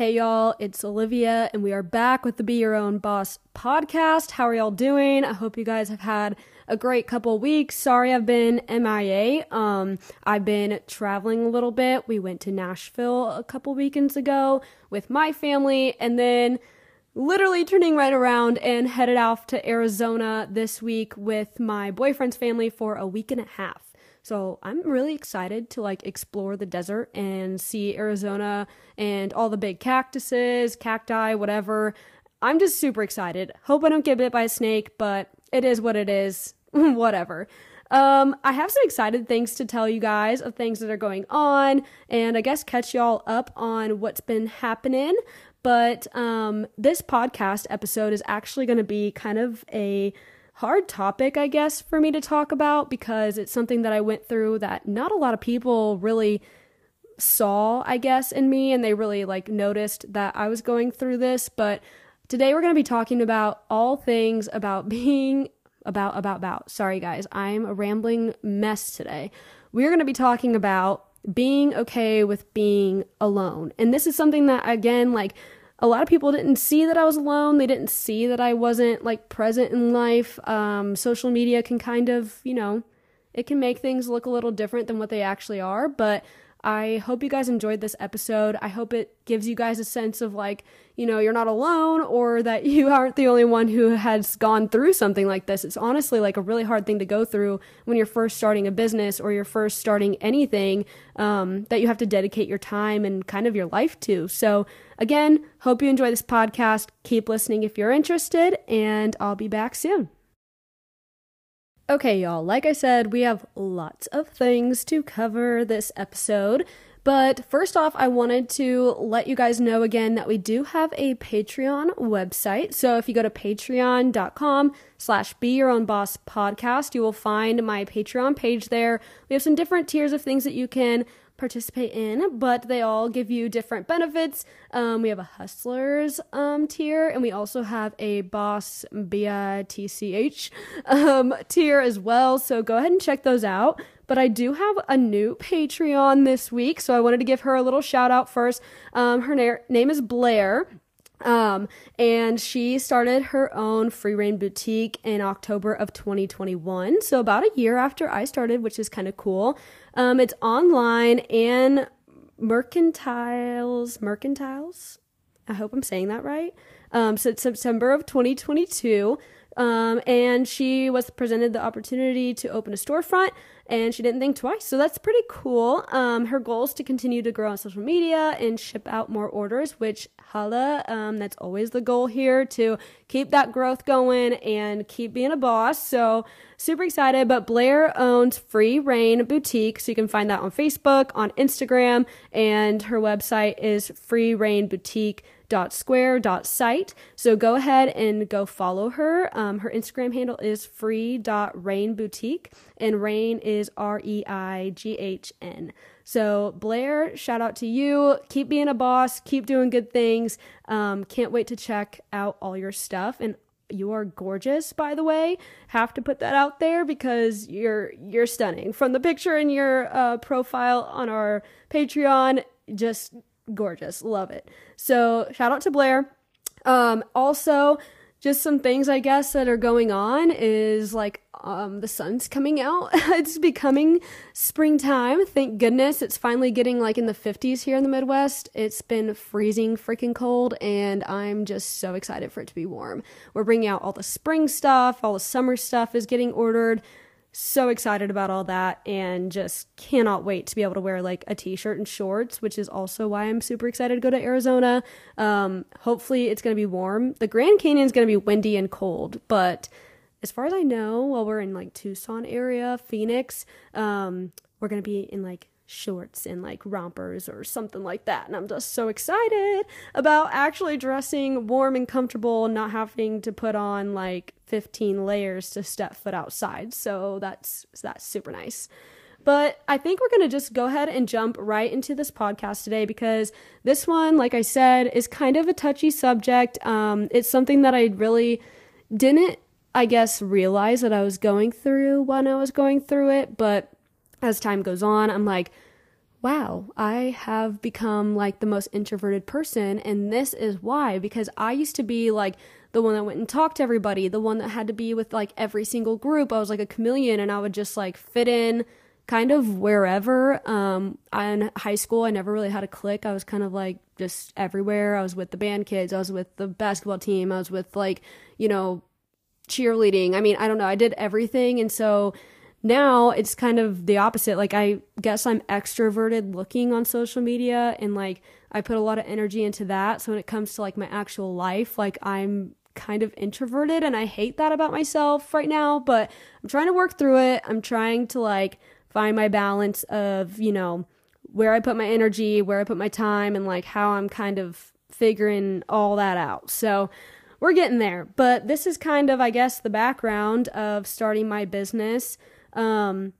Hey y'all, it's Olivia, and we are back with the Be Your Own Boss podcast. How are y'all doing? I hope you guys have had a great couple weeks. Sorry I've been MIA. Um, I've been traveling a little bit. We went to Nashville a couple weekends ago with my family, and then literally turning right around and headed off to Arizona this week with my boyfriend's family for a week and a half. So I'm really excited to like explore the desert and see Arizona and all the big cactuses, cacti, whatever. I'm just super excited. Hope I don't get bit by a snake, but it is what it is. whatever. Um, I have some excited things to tell you guys of things that are going on, and I guess catch y'all up on what's been happening. But um, this podcast episode is actually going to be kind of a hard topic, I guess, for me to talk about because it's something that I went through that not a lot of people really saw, I guess, in me and they really like noticed that I was going through this. But today we're going to be talking about all things about being about, about, about. Sorry, guys, I'm a rambling mess today. We're going to be talking about being okay with being alone. And this is something that, again, like, a lot of people didn't see that I was alone. They didn't see that I wasn't like present in life. Um, social media can kind of, you know, it can make things look a little different than what they actually are. But I hope you guys enjoyed this episode. I hope it gives you guys a sense of like, you know, you're not alone or that you aren't the only one who has gone through something like this. It's honestly like a really hard thing to go through when you're first starting a business or you're first starting anything um, that you have to dedicate your time and kind of your life to. So, again, hope you enjoy this podcast. Keep listening if you're interested, and I'll be back soon. Okay, y'all, like I said, we have lots of things to cover this episode. But first off, I wanted to let you guys know again that we do have a Patreon website. So if you go to patreon.com slash be your own boss podcast, you will find my Patreon page there. We have some different tiers of things that you can participate in, but they all give you different benefits. Um, we have a hustlers um, tier, and we also have a boss B I T C H um, tier as well. So go ahead and check those out. But I do have a new Patreon this week, so I wanted to give her a little shout out first. Um, her na- name is Blair. Um, and she started her own free reign boutique in October of 2021. So about a year after I started, which is kind of cool. Um, it's online and mercantiles, mercantiles. I hope I'm saying that right. Um, so it's September of 2022. Um, and she was presented the opportunity to open a storefront and she didn't think twice. So that's pretty cool. Um, her goal is to continue to grow on social media and ship out more orders, which holla, um, that's always the goal here to keep that growth going and keep being a boss. So super excited. But Blair owns Free Reign Boutique, so you can find that on Facebook, on Instagram, and her website is Free Reign Boutique square.site. So go ahead and go follow her. Um, her Instagram handle is free.reighn and Reign is R E I G H N. So, Blair, shout out to you. Keep being a boss, keep doing good things. Um, can't wait to check out all your stuff. And you are gorgeous, by the way. Have to put that out there because you're you're stunning. From the picture in your uh, profile on our Patreon, just gorgeous. Love it. So shout out to Blair. Um, also, just some things I guess that are going on is like um, the sun's coming out. it's becoming springtime. Thank goodness it's finally getting like in the 50s here in the Midwest. It's been freezing freaking cold, and I'm just so excited for it to be warm. We're bringing out all the spring stuff, all the summer stuff is getting ordered so excited about all that and just cannot wait to be able to wear like a t-shirt and shorts which is also why i'm super excited to go to arizona. Um, hopefully it's going to be warm. The grand canyon is going to be windy and cold but as far as i know while we're in like tucson area phoenix um, we're going to be in like shorts and like rompers or something like that. And I'm just so excited about actually dressing warm and comfortable, not having to put on like 15 layers to step foot outside. So that's that's super nice. But I think we're going to just go ahead and jump right into this podcast today because this one, like I said, is kind of a touchy subject. Um, it's something that I really didn't, I guess, realize that I was going through when I was going through it. But as time goes on, I'm like, wow, I have become like the most introverted person. And this is why, because I used to be like the one that went and talked to everybody, the one that had to be with like every single group. I was like a chameleon and I would just like fit in kind of wherever. Um, in high school, I never really had a clique. I was kind of like just everywhere. I was with the band kids, I was with the basketball team, I was with like, you know, cheerleading. I mean, I don't know. I did everything. And so, now it's kind of the opposite. Like, I guess I'm extroverted looking on social media and like I put a lot of energy into that. So when it comes to like my actual life, like I'm kind of introverted and I hate that about myself right now, but I'm trying to work through it. I'm trying to like find my balance of, you know, where I put my energy, where I put my time, and like how I'm kind of figuring all that out. So, we're getting there. But this is kind of, I guess, the background of starting my business. Um,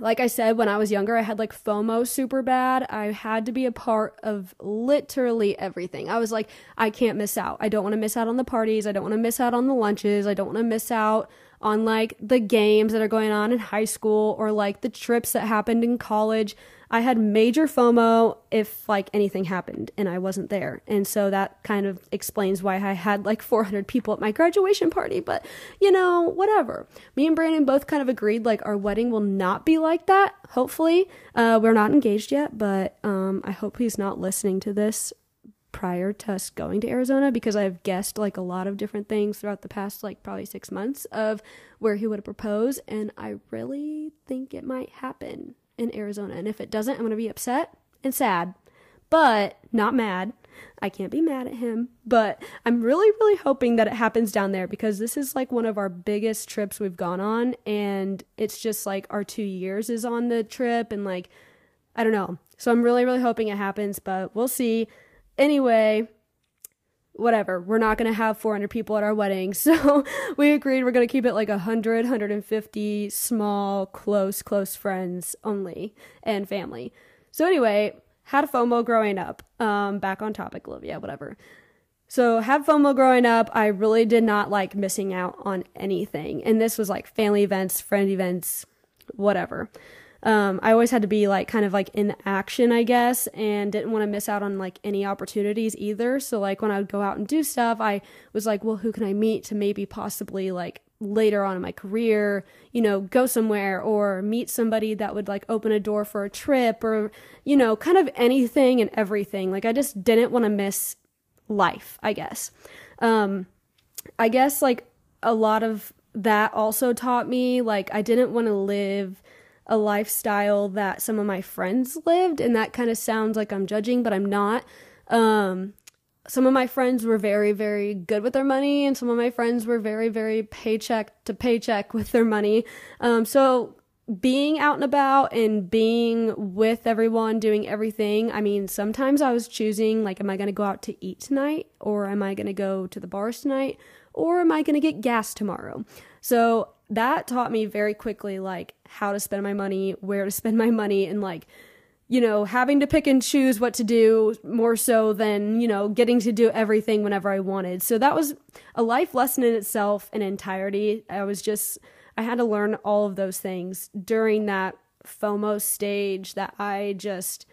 like I said, when I was younger, I had like FOMO super bad. I had to be a part of literally everything. I was like, I can't miss out. I don't want to miss out on the parties. I don't want to miss out on the lunches. I don't want to miss out on like the games that are going on in high school or like the trips that happened in college. I had major FOMO if like anything happened and I wasn't there. And so that kind of explains why I had like 400 people at my graduation party. But you know, whatever. Me and Brandon both kind of agreed like our wedding will not be like that. Hopefully, uh, we're not engaged yet, but um, I hope he's not listening to this prior to us going to Arizona because I've guessed like a lot of different things throughout the past like probably six months of where he would propose, and I really think it might happen in Arizona. And if it doesn't, I'm going to be upset and sad, but not mad. I can't be mad at him, but I'm really, really hoping that it happens down there because this is like one of our biggest trips we've gone on. And it's just like our two years is on the trip. And like, I don't know. So I'm really, really hoping it happens, but we'll see. Anyway, whatever we're not going to have 400 people at our wedding. So we agreed we're going to keep it like 100 150 small close close friends only and family. So anyway had a fomo growing up um back on topic olivia whatever. So had fomo growing up i really did not like missing out on anything. And this was like family events friend events whatever um, I always had to be like kind of like in action, I guess, and didn't want to miss out on like any opportunities either. So like when I would go out and do stuff, I was like, well, who can I meet to maybe possibly like later on in my career, you know, go somewhere or meet somebody that would like open a door for a trip or, you know, kind of anything and everything. Like I just didn't want to miss life, I guess. Um, I guess like a lot of that also taught me like I didn't want to live a lifestyle that some of my friends lived and that kind of sounds like I'm judging but I'm not. Um, some of my friends were very very good with their money and some of my friends were very very paycheck to paycheck with their money. Um, so being out and about and being with everyone doing everything i mean sometimes i was choosing like am i going to go out to eat tonight or am i going to go to the bars tonight or am i going to get gas tomorrow? So that taught me very quickly like how to spend my money, where to spend my money, and like, you know, having to pick and choose what to do more so than, you know, getting to do everything whenever I wanted. So that was a life lesson in itself in entirety. I was just, I had to learn all of those things during that FOMO stage that I just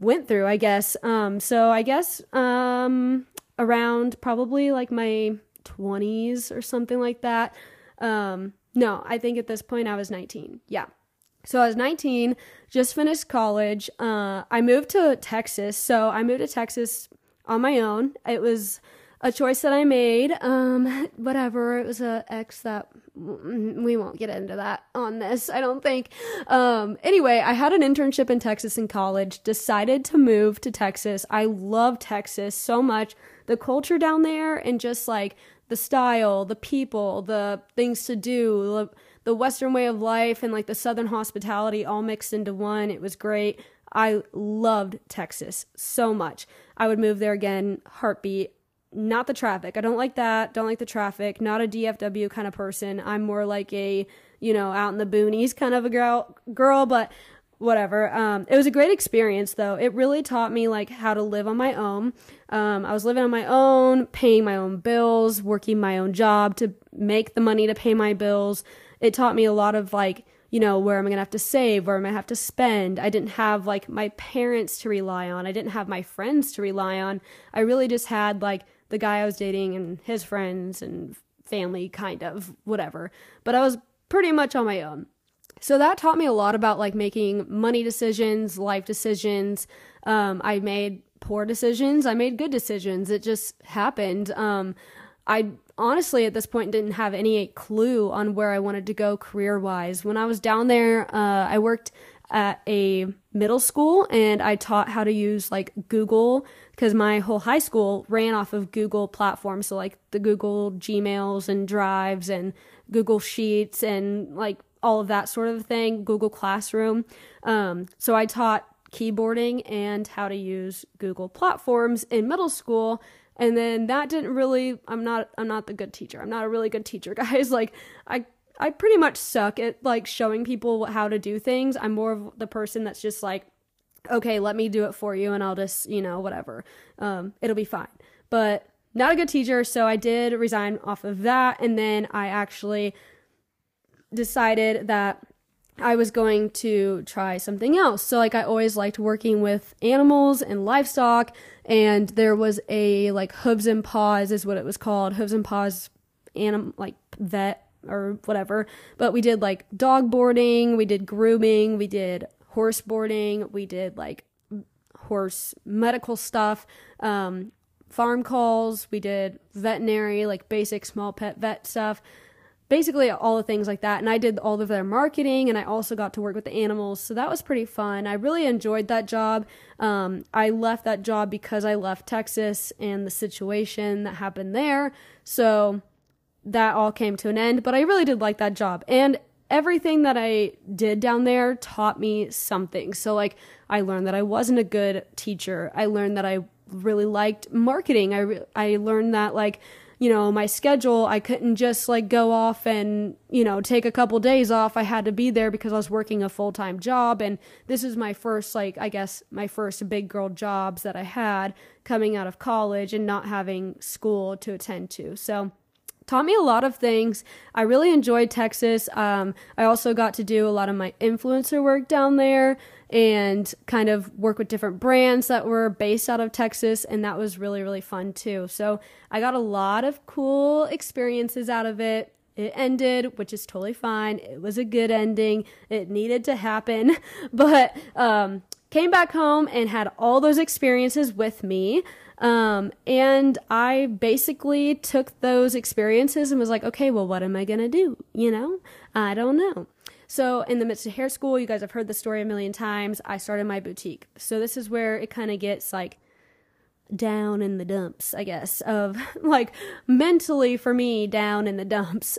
went through, I guess. Um, so I guess um, around probably like my 20s or something like that. Um, no, I think at this point I was 19. Yeah. So I was 19, just finished college. Uh, I moved to Texas. So I moved to Texas on my own. It was a choice that I made. Um, whatever. It was a ex that we won't get into that on this. I don't think. Um, anyway, I had an internship in Texas in college. Decided to move to Texas. I love Texas so much. The culture down there and just like the style, the people, the things to do, the Western way of life, and like the Southern hospitality all mixed into one. It was great. I loved Texas so much. I would move there again, heartbeat. Not the traffic. I don't like that. Don't like the traffic. Not a DFW kind of person. I'm more like a, you know, out in the boonies kind of a girl, girl, but whatever. Um, it was a great experience though. It really taught me like how to live on my own. Um, I was living on my own, paying my own bills, working my own job to make the money to pay my bills. It taught me a lot of like you know, where am I going to have to save? Where am I to have to spend? I didn't have like my parents to rely on. I didn't have my friends to rely on. I really just had like the guy I was dating and his friends and family, kind of, whatever. But I was pretty much on my own. So that taught me a lot about like making money decisions, life decisions. Um, I made poor decisions. I made good decisions. It just happened. Um, I honestly at this point didn't have any clue on where I wanted to go career wise. When I was down there, uh, I worked at a middle school and I taught how to use like Google because my whole high school ran off of Google platforms. So, like the Google Gmails and Drives and Google Sheets and like all of that sort of thing, Google Classroom. Um, so, I taught keyboarding and how to use Google platforms in middle school. And then that didn't really i'm not i'm not the good teacher. I'm not a really good teacher guys. Like i i pretty much suck at like showing people how to do things. I'm more of the person that's just like okay let me do it for you and i'll just you know whatever. Um, it'll be fine. But not a good teacher so i did resign off of that. And then i actually decided that I was going to try something else. So like I always liked working with animals and livestock and there was a like hooves and paws is what it was called. Hooves and paws anim like vet or whatever. But we did like dog boarding, we did grooming, we did horse boarding, we did like horse medical stuff, um, farm calls, we did veterinary, like basic small pet vet stuff basically all the things like that. And I did all of their marketing and I also got to work with the animals. So that was pretty fun. I really enjoyed that job. Um, I left that job because I left Texas and the situation that happened there. So that all came to an end. But I really did like that job. And everything that I did down there taught me something. So, like, I learned that I wasn't a good teacher. I learned that I really liked marketing. I, re- I learned that, like, you know, my schedule, I couldn't just like go off and, you know, take a couple days off. I had to be there because I was working a full time job. And this is my first, like, I guess, my first big girl jobs that I had coming out of college and not having school to attend to. So, taught me a lot of things. I really enjoyed Texas. Um, I also got to do a lot of my influencer work down there and kind of work with different brands that were based out of Texas. And that was really, really fun too. So I got a lot of cool experiences out of it. It ended, which is totally fine. It was a good ending. It needed to happen. But um, came back home and had all those experiences with me. Um, and I basically took those experiences and was like, okay, well, what am I going to do? You know, I don't know. So, in the midst of hair school, you guys have heard the story a million times. I started my boutique. So, this is where it kind of gets like down in the dumps, I guess, of like mentally for me, down in the dumps.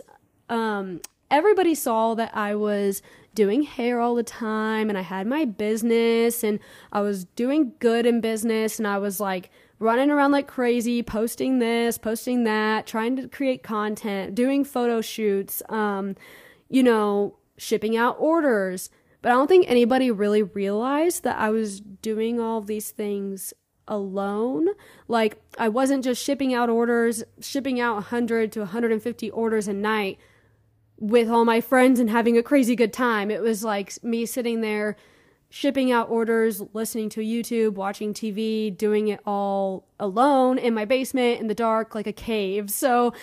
Um, everybody saw that I was doing hair all the time and I had my business and I was doing good in business and I was like running around like crazy, posting this, posting that, trying to create content, doing photo shoots, um, you know, shipping out orders. But I don't think anybody really realized that I was doing all these things alone. Like, I wasn't just shipping out orders, shipping out 100 to 150 orders a night with all my friends and having a crazy good time. It was like me sitting there shipping out orders, listening to YouTube, watching TV, doing it all alone in my basement in the dark like a cave. So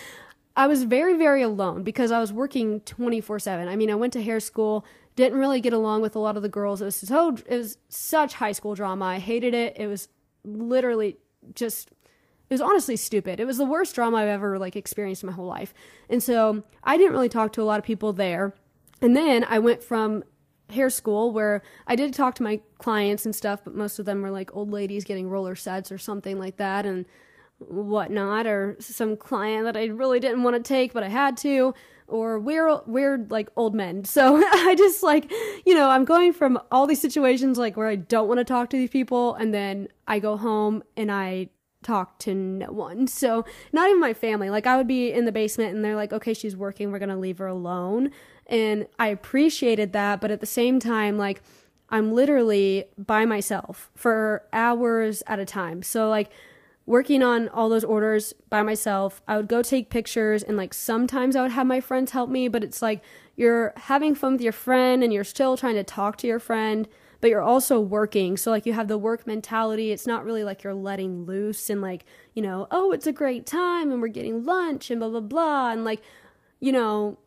I was very, very alone because I was working 24 7. I mean, I went to hair school, didn't really get along with a lot of the girls. It was so, it was such high school drama. I hated it. It was literally just, it was honestly stupid. It was the worst drama I've ever like experienced in my whole life. And so I didn't really talk to a lot of people there. And then I went from hair school where I did talk to my clients and stuff, but most of them were like old ladies getting roller sets or something like that. And whatnot, or some client that I really didn't want to take, but I had to, or weird, weird like old men. So I just like, you know, I'm going from all these situations like where I don't want to talk to these people, and then I go home and I talk to no one. So not even my family. Like I would be in the basement and they're like, okay, she's working, we're gonna leave her alone. And I appreciated that, but at the same time, like I'm literally by myself for hours at a time. So like working on all those orders by myself. I would go take pictures and like sometimes I would have my friends help me, but it's like you're having fun with your friend and you're still trying to talk to your friend, but you're also working. So like you have the work mentality. It's not really like you're letting loose and like, you know, oh, it's a great time and we're getting lunch and blah blah blah and like, you know,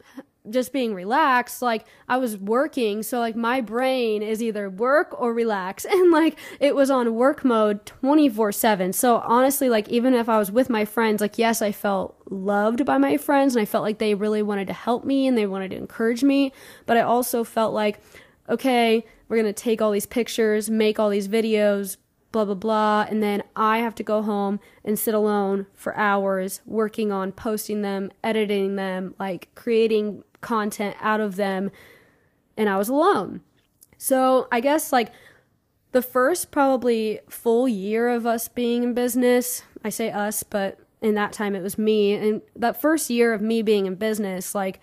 just being relaxed like i was working so like my brain is either work or relax. And like it was on work mode 24 7 so honestly like even if i was with my friends like yes i felt loved by my friends and i felt like they really wanted to help me and they wanted to encourage me but i also felt like okay we're going to take all these pictures make all these videos blah blah blah and then i have to go home and sit alone for hours working on posting them editing them like creating content out of them and I was alone. So I guess like the first probably full year of us being in business, I say us, but in that time it was me. And that first year of me being in business, like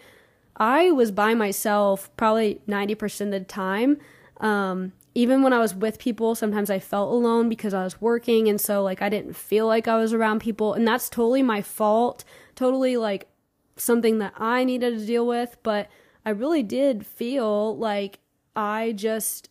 I was by myself probably 90% of the time. Um, even when I was with people, sometimes I felt alone because I was working. And so, like, I didn't feel like I was around people. And that's totally my fault. Totally, like, something that I needed to deal with, but I really did feel like I just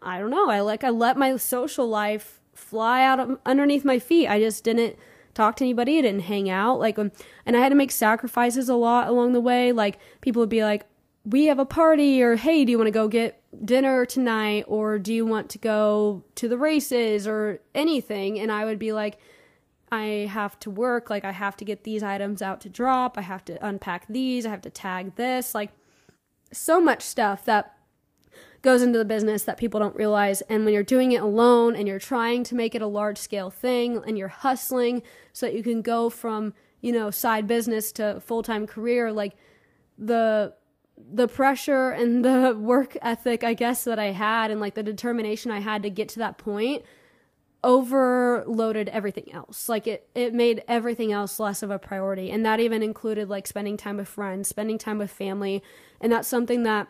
I don't know, I like I let my social life fly out underneath my feet. I just didn't talk to anybody, I didn't hang out like um, and I had to make sacrifices a lot along the way. Like people would be like, "We have a party," or "Hey, do you want to go get dinner tonight?" or "Do you want to go to the races?" or anything, and I would be like, I have to work, like I have to get these items out to drop, I have to unpack these, I have to tag this, like so much stuff that goes into the business that people don't realize. And when you're doing it alone and you're trying to make it a large scale thing and you're hustling so that you can go from, you know, side business to full time career, like the the pressure and the work ethic I guess that I had and like the determination I had to get to that point overloaded everything else. Like it it made everything else less of a priority. And that even included like spending time with friends, spending time with family. And that's something that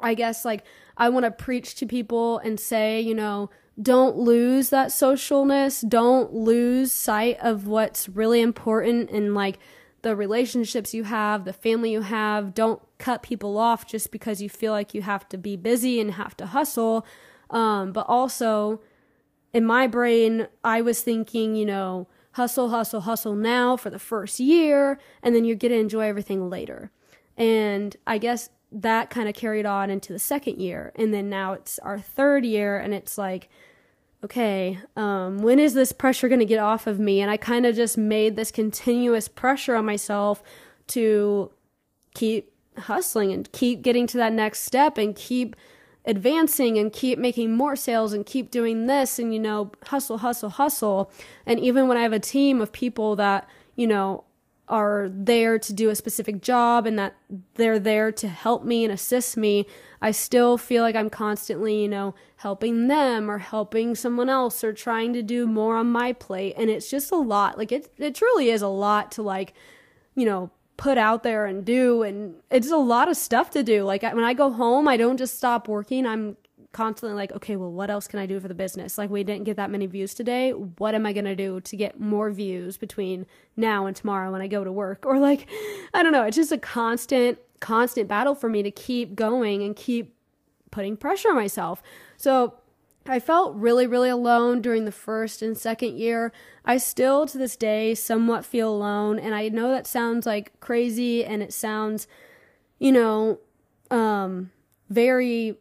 I guess like I want to preach to people and say, you know, don't lose that socialness. Don't lose sight of what's really important and like the relationships you have, the family you have. Don't cut people off just because you feel like you have to be busy and have to hustle. Um, but also in my brain, I was thinking, you know, hustle, hustle, hustle now for the first year, and then you get to enjoy everything later. And I guess that kind of carried on into the second year. And then now it's our third year, and it's like, okay, um, when is this pressure going to get off of me? And I kind of just made this continuous pressure on myself to keep hustling and keep getting to that next step and keep advancing and keep making more sales and keep doing this and you know hustle hustle hustle. And even when i have a team of people that you know are there to do a specific job and that they're there to help me and assist me i still feel like i'm constantly you know helping them or helping someone else or trying to do more on my plate. And it's just a lot. Like it it truly is a lot to like you know put out there and do and it's a lot of stuff to do. Like when i go home i don't just stop working. I'm constantly like okay well what else can i do for the business? Like we didn't get that many views today. What am i going to do to get more views between now and tomorrow when i go to work? Or like i don't know. It's just a constant constant battle for me to keep going and keep putting pressure on myself. So I felt really, really alone during the first and second year. I still, to this day, somewhat feel alone. And I know that sounds like crazy and it sounds, you know, um, very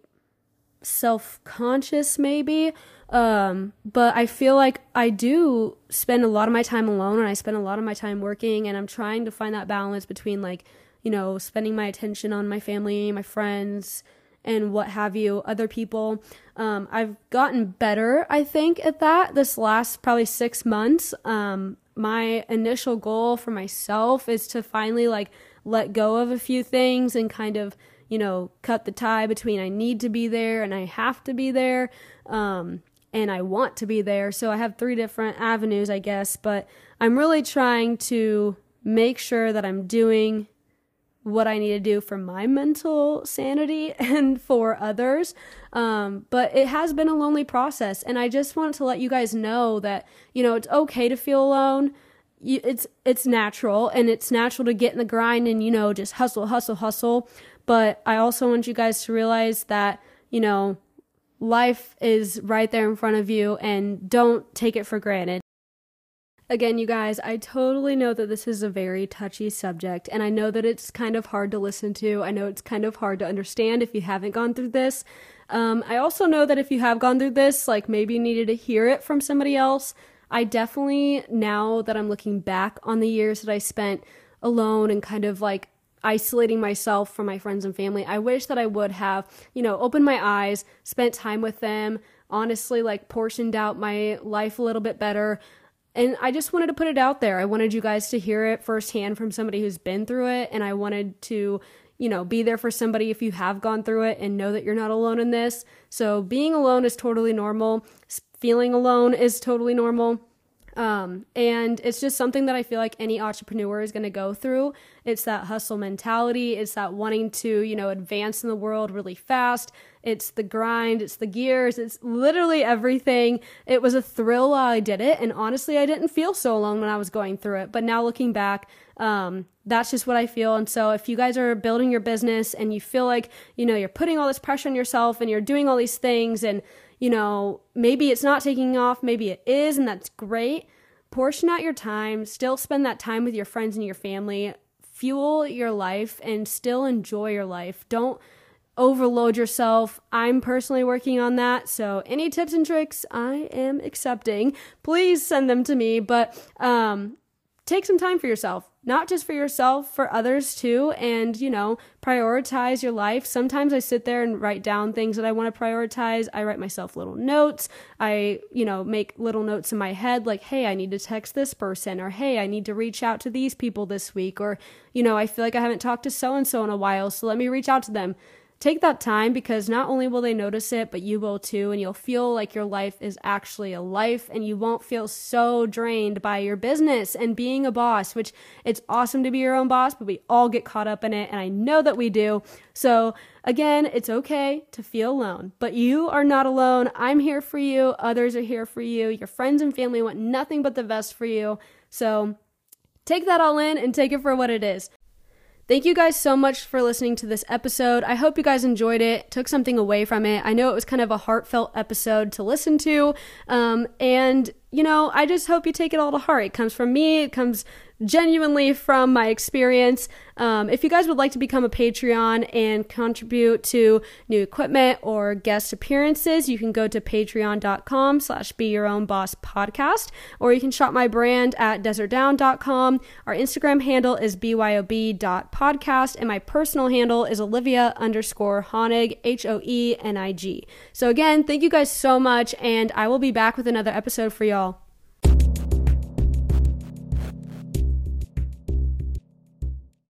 self conscious, maybe. Um, but I feel like I do spend a lot of my time alone and I spend a lot of my time working. And I'm trying to find that balance between, like, you know, spending my attention on my family, my friends, and what have you, other people. Um, I've gotten better, I think, at that this last probably six months. Um, my initial goal for myself is to finally like let go of a few things and kind of, you know, cut the tie between I need to be there and I have to be there. Um, and I want to be there. So I have three different avenues, I guess, but I'm really trying to make sure that I'm doing what I need to do for my mental sanity and for others. Um, but it has been a lonely process. And I just want to let you guys know that, you know, it's okay to feel alone. You, it's it's natural and it's natural to get in the grind and you know just hustle hustle hustle but i also want you guys to realize that you know life is right there in front of you and don't take it for granted Again, you guys, I totally know that this is a very touchy subject, and I know that it's kind of hard to listen to. I know it's kind of hard to understand if you haven't gone through this. Um, I also know that if you have gone through this, like maybe you needed to hear it from somebody else. I definitely, now that I'm looking back on the years that I spent alone and kind of like isolating myself from my friends and family, I wish that I would have, you know, opened my eyes, spent time with them, honestly, like portioned out my life a little bit better. And I just wanted to put it out there. I wanted you guys to hear it firsthand from somebody who's been through it. And I wanted to, you know, be there for somebody if you have gone through it and know that you're not alone in this. So being alone is totally normal. Feeling alone is totally normal. Um, and it's just something that I feel like any entrepreneur is going to go through. It's that hustle mentality. It's that wanting to, you know, advance in the world really fast. It's the grind. It's the gears. It's literally everything. It was a thrill while I did it. And honestly, I didn't feel so alone when I was going through it. But now looking back, um, that's just what I feel. And so if you guys are building your business and you feel like, you know, you're putting all this pressure on yourself and you're doing all these things and, you know, maybe it's not taking off, maybe it is, and that's great. Portion out your time, still spend that time with your friends and your family, fuel your life, and still enjoy your life. Don't overload yourself. I'm personally working on that. So any tips and tricks I am accepting. Please send them to me. But um, take some time for yourself, not just for yourself, for others too, and you know, prioritize your life. Sometimes I sit there and write down things that I want to prioritize. I write myself little notes. I, you know, make little notes in my head like, hey, I need to text this person, or hey, I need to reach out to these people this week, or, you know, I feel like I haven't talked to so and so in a while, so let me reach out to them take that time because not only will they notice it, but you will too. And you'll feel like your life is actually a life and you won't feel so drained by your business and being a boss, which it's awesome to be your own boss, but we all get caught up in it. And I know that we do. So again, it's okay to feel alone, but you are not alone. I'm here for you. Others are here for you. Your friends and family want nothing but the best for you. So take that all in and take it for what it is. Thank you guys so much for listening to this episode. I hope you guys enjoyed it, took something away from it. I know it was kind of a heartfelt episode to listen to. Um, and, you know, I just hope you take it all to heart. It comes from me, it comes genuinely from my experience. Um, if you guys would like to become a Patreon and contribute to new equipment or guest appearances, you can go to patreon.com slash be your own boss podcast, or you can shop my brand at desertdown.com. Our Instagram handle is byob.podcast, and my personal handle is olivia underscore hoenig, H-O-E-N-I-G. So again, thank you guys so much, and I will be back with another episode for y'all